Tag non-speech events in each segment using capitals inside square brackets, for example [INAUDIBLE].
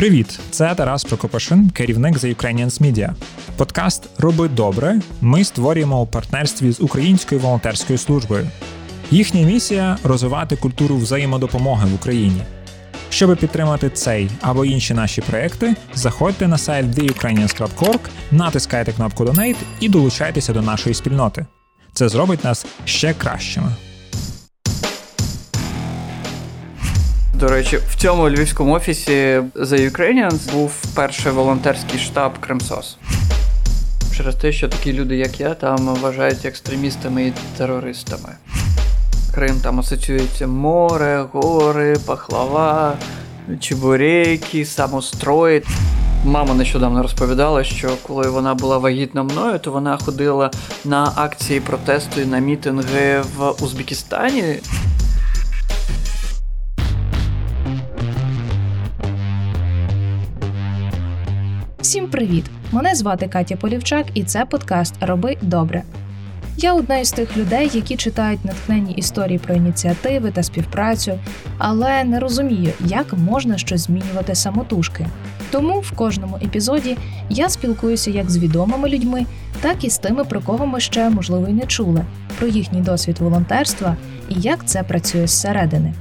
Привіт! Це Тарас Прокопашин, керівник The Ukrainians Media. Подкаст Роби добре. Ми створюємо у партнерстві з Українською волонтерською службою. Їхня місія розвивати культуру взаємодопомоги в Україні. Щоб підтримати цей або інші наші проекти, заходьте на сайт theukrainians.org, натискайте кнопку Donate і долучайтеся до нашої спільноти. Це зробить нас ще кращими. До речі, в цьому львівському офісі The Ukrainians був перший волонтерський штаб Кремсос. Через те, що такі люди, як я, там вважають екстремістами і терористами. Крим там асоціюється море, гори, пахлава, чебуреки, самострої. Мама нещодавно розповідала, що коли вона була вагітна мною, то вона ходила на акції протесту і на мітинги в Узбекистані. Всім привіт! Мене звати Катя Полівчак, і це подкаст Роби добре. Я одна із тих людей, які читають натхненні історії про ініціативи та співпрацю, але не розумію, як можна щось змінювати самотужки. Тому в кожному епізоді я спілкуюся як з відомими людьми, так і з тими, про кого ми ще можливо й не чули, про їхній досвід волонтерства і як це працює зсередини.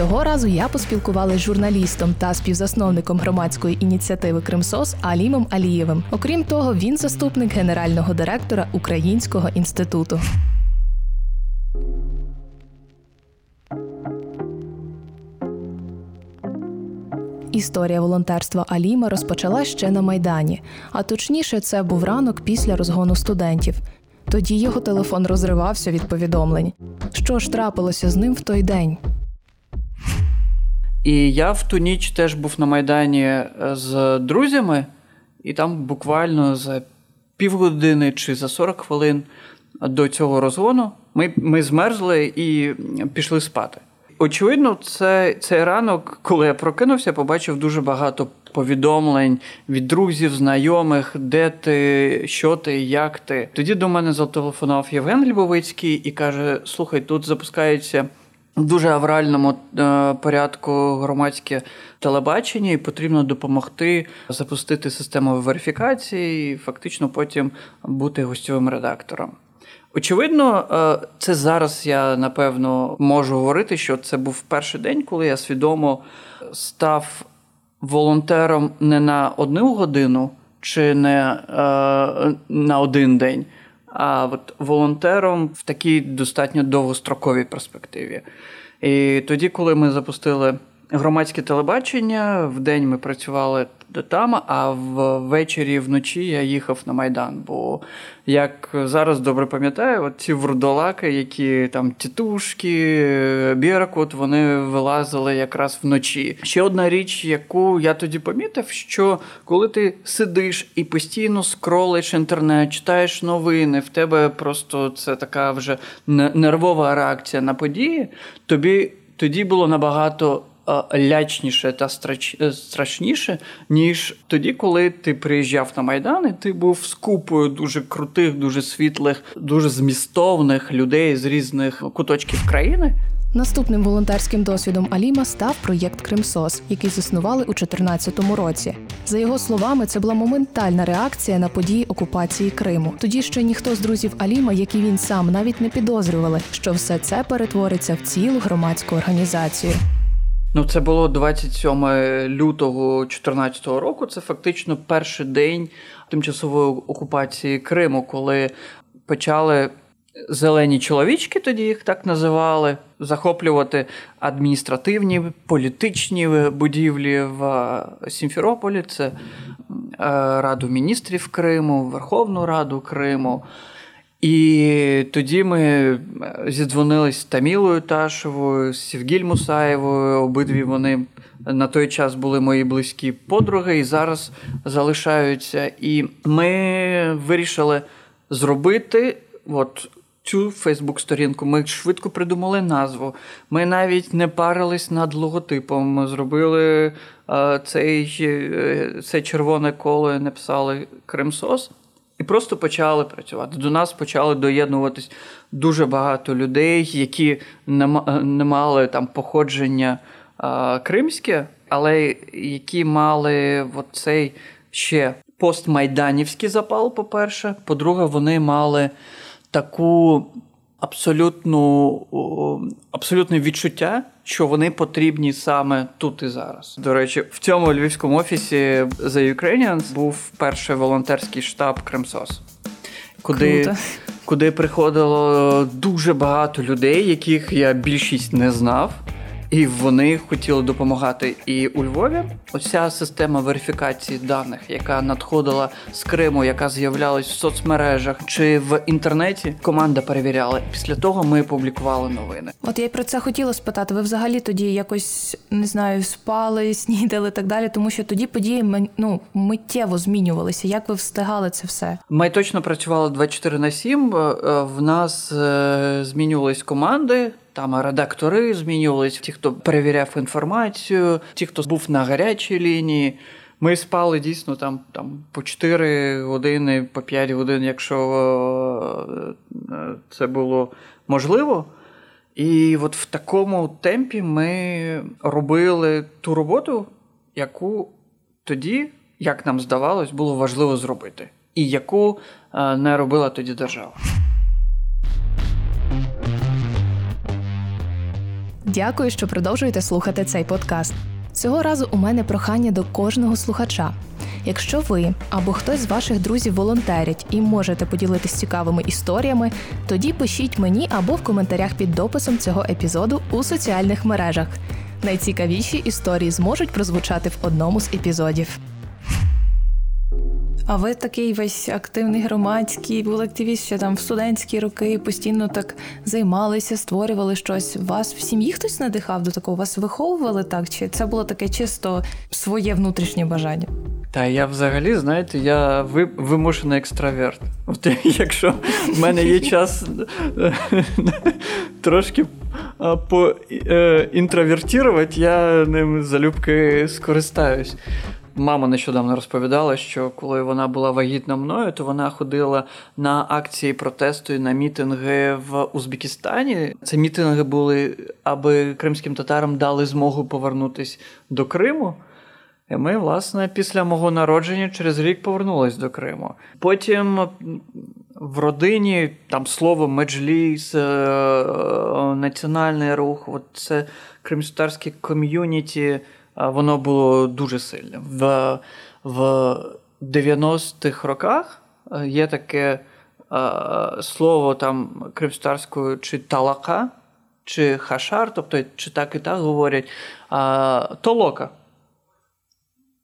Цього разу я поспілкувалася з журналістом та співзасновником громадської ініціативи Кримсос Алімом Алієвим. Окрім того, він заступник генерального директора Українського інституту. Історія волонтерства Аліма розпочала ще на Майдані, а точніше, це був ранок після розгону студентів. Тоді його телефон розривався від повідомлень. Що ж трапилося з ним в той день? І я в ту ніч теж був на Майдані е, з друзями, і там буквально за півгодини чи за 40 хвилин до цього розгону ми ми змерзли і пішли спати. Очевидно, це, цей ранок, коли я прокинувся, побачив дуже багато повідомлень від друзів, знайомих, де ти, що ти, як ти. Тоді до мене зателефонував Євген Львовицький і каже: Слухай, тут запускається дуже авральному е, порядку громадське телебачення, і потрібно допомогти запустити систему верифікації, і фактично потім бути гостьовим редактором. Очевидно, е, це зараз я напевно можу говорити, що це був перший день, коли я свідомо став волонтером не на одну годину чи не е, на один день а от волонтером в такій достатньо довгостроковій перспективі. І тоді, коли ми запустили громадське телебачення, в день ми працювали там, а ввечері вночі я їхав на Майдан. Бо, як зараз добре пам'ятаю, от ці врудолаки, які там тітушки, Біркут, вони вилазили якраз вночі. Ще одна річ, яку я тоді помітив, що коли ти сидиш і постійно скролиш інтернет, читаєш новини, в тебе просто це така вже нервова реакція на події, тобі тоді було набагато лячніше та е, страшніше, ніж тоді, коли ти приїжджав на Майдан, і ти був з купою дуже крутих, дуже світлих, дуже змістовних людей з різних куточків країни. Наступним волонтерським досвідом Аліма став проєкт Кримсос, який заснували у 2014 році. За його словами, це була моментальна реакція на події окупації Криму. Тоді ще ніхто з друзів Аліма, як і він сам, навіть не підозрювали, що все це перетвориться в цілу громадську організацію. Ну, це було 27 лютого 2014 року. Це фактично перший день тимчасової окупації Криму, коли почали зелені чоловічки, тоді їх так називали, захоплювати адміністративні політичні будівлі в Сімферополі. Це е, Раду міністрів Криму, Верховну Раду Криму. І тоді ми е, зідзвонились з Тамілою Ташевою, з Сівгіль Мусаєвою. Обидві вони на той час були мої близькі подруги і зараз залишаються. І ми вирішили зробити от цю Фейсбук-сторінку. Ми швидко придумали назву. Ми навіть не парились над логотипом. Ми зробили е, цей, е, це червоне коло написали Кримсос. І просто почали працювати. До нас почали доєднуватись дуже багато людей, які не мали там походження а, кримське, але які мали цей ще постмайданівський запал, по-перше. По-друге, вони мали таку абсолютну, абсолютне відчуття, що вони потрібні саме тут і зараз. До речі, в цьому львівському офісі The Ukrainians був перший волонтерський штаб Кремсос, куди. Круто. Куди приходило дуже багато людей, яких я більшість не знав. І вони хотіли допомагати. І у Львові оця система верифікації даних, яка надходила з Криму, яка з'являлась в соцмережах чи в інтернеті, команда перевіряла. Після того ми публікували новини. От я й про це хотіла спитати. Ви взагалі тоді якось не знаю, спали, [LAUGHS] снідали так далі, тому що тоді події ну, миттєво змінювалися. Як ви встигали це все? Ми точно працювали 24 на 7. Е, в нас е, змінювались команди. Там редактори змінювались, ті, хто перевіряв інформацію, ті, хто був на гарячій лінії. Ми спали дійсно там там по 4 години, по 5 годин, якщо е, це було можливо. І от в такому темпі ми робили ту роботу, яку тоді, як нам здавалось, було важливо зробити, і яку е, не робила тоді держава. Дякую, що продовжуєте слухати цей подкаст. Цього разу у мене прохання до кожного слухача. Якщо ви або хтось з ваших друзів волонтерять і можете поділитися цікавими історіями, тоді пишіть мені або в коментарях під дописом цього епізоду у соціальних мережах. Найцікавіші історії зможуть прозвучати в одному з епізодів. А ви такий весь активний громадський, був активіст ще там в студентські роки, постійно так займалися, створювали щось. Вас в сім'ї хтось надихав до такого? Вас виховували так? Чи це було таке чисто своє внутрішнє бажання? Та я взагалі, знаєте, я вимушений екстраверт. От [LAUGHS] Якщо в мене є час [LAUGHS] трошки поінтровертувати, я ним залюбки скористаюсь. Мама нещодавно розповідала, що коли вона була вагітна мною, то вона ходила на акції протесту і на мітинги в Узбекистані. Це мітинги були, аби кримським татарам дали змогу повернутися до Криму. І ми, власне, після мого народження через рік повернулись до Криму. Потім в родині там слово меджліс, е, національний рух, от це кримськотарське ком'юніті воно було дуже сильне. В в 90-х роках е, є таке е, слово там кримстарською чи талака, чи хашар, тобто чи так і так говорять, толока.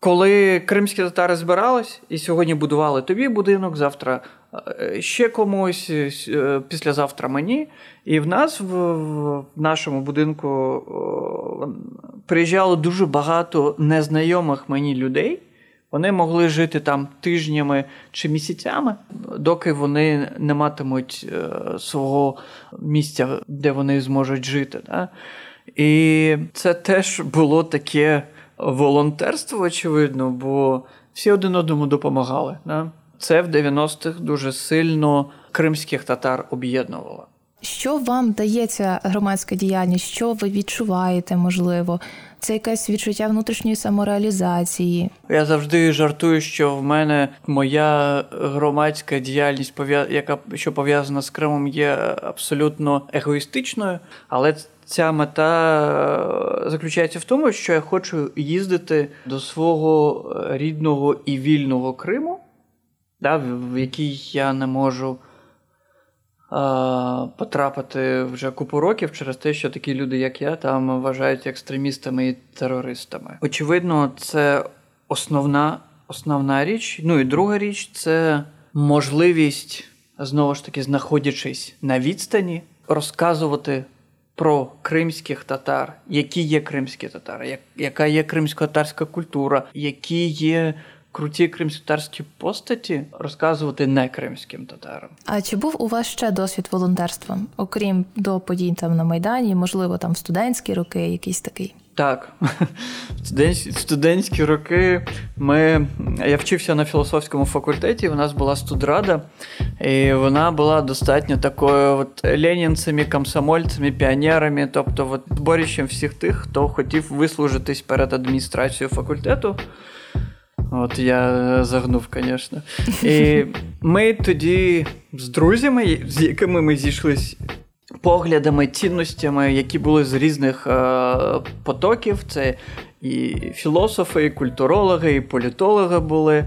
Коли кримські татари збирались і сьогодні будували тобі будинок, завтра е, ще комусь, післязавтра мені. І в нас в, в нашому будинку приїжджало дуже багато незнайомих мені людей. Вони могли жити там тижнями чи місяцями, доки вони не матимуть е, свого місця, де вони зможуть жити. Да? І це теж було таке волонтерство, очевидно, бо всі один одному допомагали. Да? Це в 90-х дуже сильно кримських татар об'єднувало. Що вам дається громадська діяльність? Що ви відчуваєте, можливо? Це якесь відчуття внутрішньої самореалізації. Я завжди жартую, що в мене моя громадська діяльність, яка що пов'язана з Кримом, є абсолютно егоїстичною, але ця мета е, заключається в тому, що я хочу їздити до свого рідного і вільного Криму, да, в який я не можу потрапити вже купу років через те, що такі люди, як я, там вважають екстремістами і терористами. Очевидно, це основна, основна річ. Ну і друга річ це можливість знову ж таки, знаходячись на відстані, розказувати. Про кримських татар, які є кримські татари, яка є кримсько-татарська культура, які є круті кримськотарські постаті розказувати не кримським татарам. А чи був у вас ще досвід волонтерства, окрім до подій там на Майдані, можливо, там студентські роки, якийсь такий? Так, [LAUGHS] студентські роки ми. Я вчився на філософському факультеті. У нас була студрада, і вона була достатньо такою от ленінцями, комсомольцями, піонерами, тобто от, зборищем всіх тих, хто хотів вислужитись перед адміністрацією факультету. От я загнув, звісно. І ми тоді з друзями, з якими ми зійшлись поглядами, цінностями, які були з різних е, потоків. Це і філософи, і культурологи, і політологи були.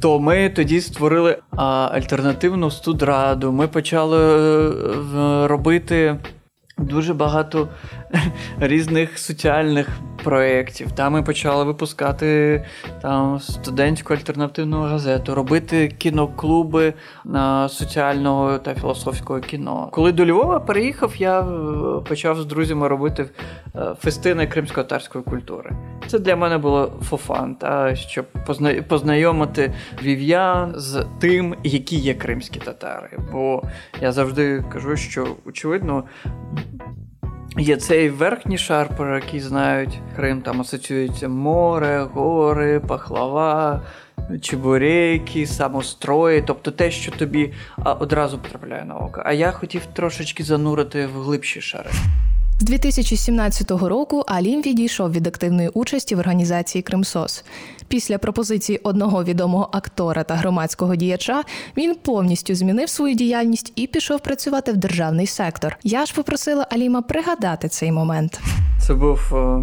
То ми тоді створили а, альтернативну студраду. Ми почали е, робити дуже багато [LAUGHS] різних соціальних проєктів. Там ми почали випускати там студентську альтернативну газету, робити кіноклуби на соціального та філософського кіно. Коли до Львова переїхав, я е, почав з друзями робити е, фестини кримсько-татарської культури. Це для мене було фофан, та щоб познайомити вів'ян з тим, які є кримські татари. Бо я завжди кажу, що очевидно Є цей верхній шар, про який знають Крим, там асоціюється море, гори, пахлава, чебуреки, самострої, тобто те, що тобі одразу потрапляє на око. А я хотів трошечки занурити в глибші шари. З 2017 року Алім відійшов від активної участі в організації Кримсос. Після пропозиції одного відомого актора та громадського діяча він повністю змінив свою діяльність і пішов працювати в державний сектор. Я ж попросила Аліма пригадати цей момент. Це був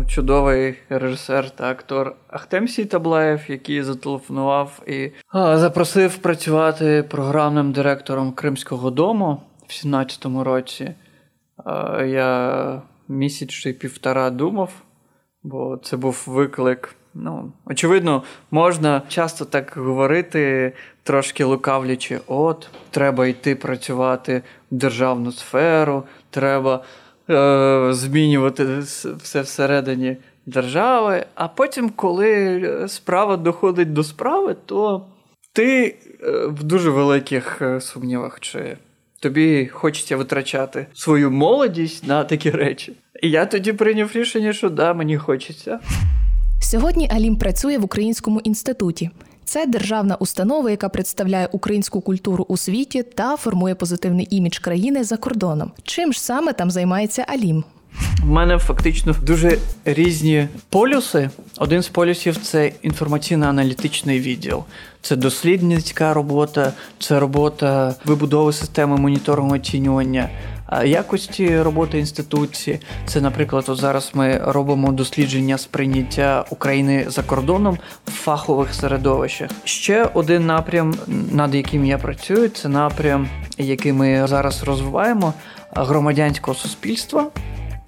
чудовий режисер та актор Ахтем Сітаблаєв, який зателефонував і запросив працювати програмним директором Кримського дому в 17-му році. Я місяць чи півтора думав, бо це був виклик. Ну, Очевидно, можна часто так говорити, трошки лукавлячи, от, треба йти працювати в державну сферу, треба е, змінювати все всередині держави. А потім, коли справа доходить до справи, то ти е, в дуже великих е, сумнівах. чи тобі хочеться витрачати свою молодість на такі речі. І я тоді прийняв рішення, що да, мені хочеться. Сьогодні Алім працює в Українському інституті. Це державна установа, яка представляє українську культуру у світі та формує позитивний імідж країни за кордоном. Чим ж саме там займається Алім? Мене фактично дуже різні полюси. Один з полюсів це інформаційно-аналітичний відділ, це дослідницька робота, це робота вибудови системи моніторингу оцінювання. Якості роботи інституції, це, наприклад, от зараз ми робимо дослідження сприйняття України за кордоном в фахових середовищах. Ще один напрям, над яким я працюю, це напрям, який ми зараз розвиваємо громадянського суспільства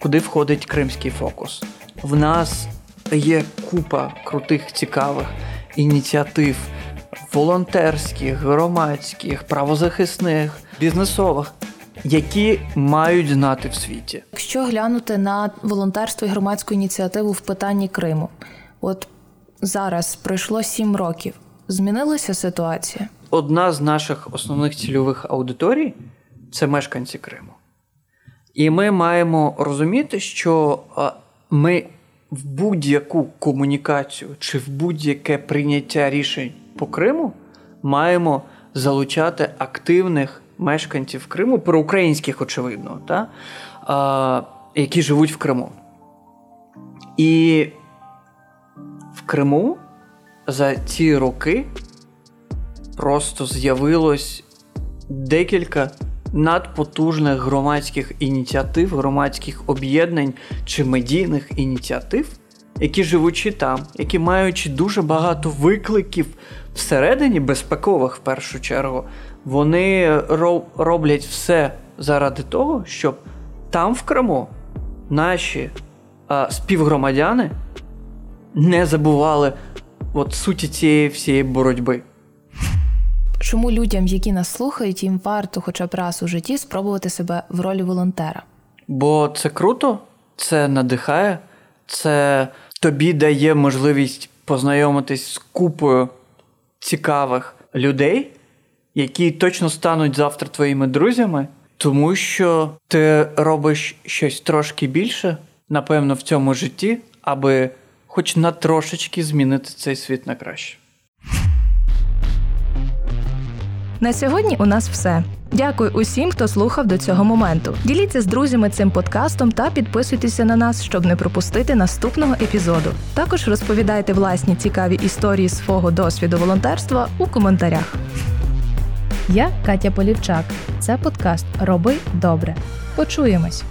куди входить кримський фокус. В нас є купа крутих, цікавих ініціатив волонтерських, громадських, правозахисних, бізнесових. Які мають знати в світі, якщо глянути на волонтерство і громадську ініціативу в питанні Криму, от зараз пройшло сім років. Змінилася ситуація? Одна з наших основних цільових аудиторій це мешканці Криму. І ми маємо розуміти, що ми в будь-яку комунікацію чи в будь-яке прийняття рішень по Криму маємо залучати активних мешканців Криму, проукраїнських, очевидно, та, а, які живуть в Криму. І в Криму за ці роки просто з'явилось декілька надпотужних громадських ініціатив, громадських об'єднань чи медійних ініціатив, які живучи там, які маючи дуже багато викликів всередині, безпекових в першу чергу, вони роблять все заради того, щоб там в Криму наші а, співгромадяни не забували от суті цієї всієї боротьби. Чому людям, які нас слухають, їм варто хоча б раз у житті спробувати себе в ролі волонтера? Бо це круто, це надихає, це тобі дає можливість познайомитись з купою цікавих людей, які точно стануть завтра твоїми друзями, тому що ти робиш щось трошки більше, напевно, в цьому житті, аби хоч на трошечки змінити цей світ на краще. На сьогодні у нас все. Дякую усім, хто слухав до цього моменту. Діліться з друзями цим подкастом та підписуйтеся на нас, щоб не пропустити наступного епізоду. Також розповідайте власні цікаві історії свого досвіду волонтерства у коментарях. Я Катя Полівчак. Це подкаст Роби добре. Почуємось.